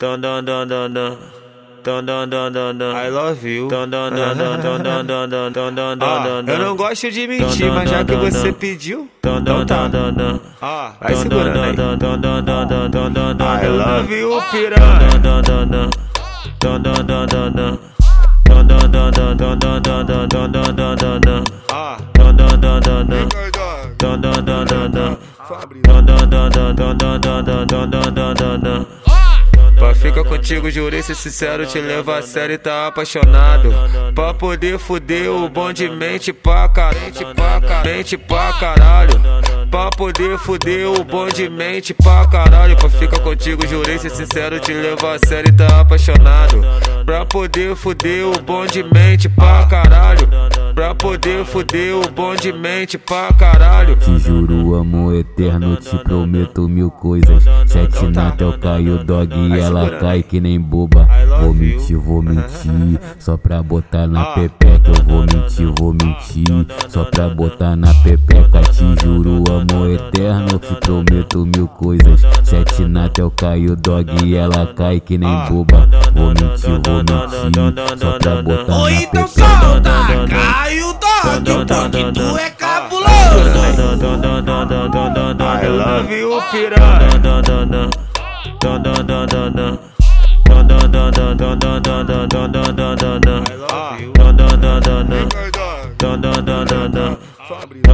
Dun dun dun dun dun. Dun dun dun dun dun. I love you. Dun dun dun dun dun dun dun dun dun dun Ah, dun dun. eu não gosto de mentir, mas já que você pediu, então tá. Ah, vai segurando aí. I love you, piranha. Dun dun dun. Dun dun dun dun dun. Dun Pra fica contigo, jurei ser sincero, te leva a sério e tá apaixonado. Pra poder fuder o bom de mente pra carente, pra carente, pra caralho. Pra poder fuder o bom de mente pra caralho. Pra ficar contigo, jurei ser sincero, te leva a sério e tá apaixonado. Pra poder fuder o bom de mente pra caralho. Pra poder fuder o bom de mente pra caralho. Te juro amor eterno, te prometo mil coisas. Sete Natal caiu dog e ela cai que nem boba. Vou mentir, vou mentir, só pra botar na pepeca. Eu vou mentir, vou mentir, só pra botar na pepeca. Te juro amor eterno, te prometo mil coisas. Sete Natal caiu dog e ela cai que nem boba. Vou mentir, vou mentir, só pra botar na então pepeca solta, cai o dog, porque tu é cabuloso. I love you, piranha. Fabrício.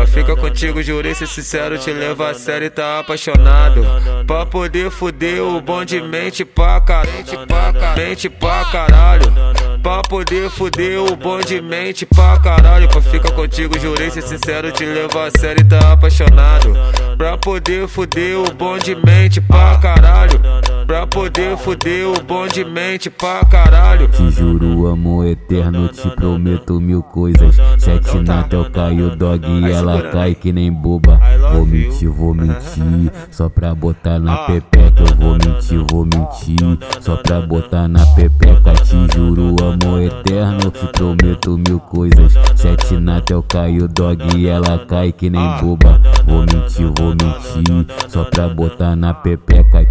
Pra fica contigo, jurei ser sincero, te leva a sério e tá apaixonado. Pra poder fuder o bom de mente pra caralho pra pra caralho. Pra poder fuder o bom de mente pra caralho. Pra ficar contigo, jurei ser sincero, te leva a sério e tá apaixonado. Pra poder fuder o bom de mente pra caralho. Pra poder fuder o bom de mente pra caralho eterno, te prometo mil coisas. Sete Natal caiu dog e ela cai que nem boba. Vou mentir, vou mentir, só pra botar na pepeca. Eu vou mentir, vou mentir, só pra botar na pepeca. Te juro amor eterno, te prometo mil coisas. Sete Natal caiu dog e ela cai que nem boba. Vou mentir, vou mentir, só pra botar na pepeca.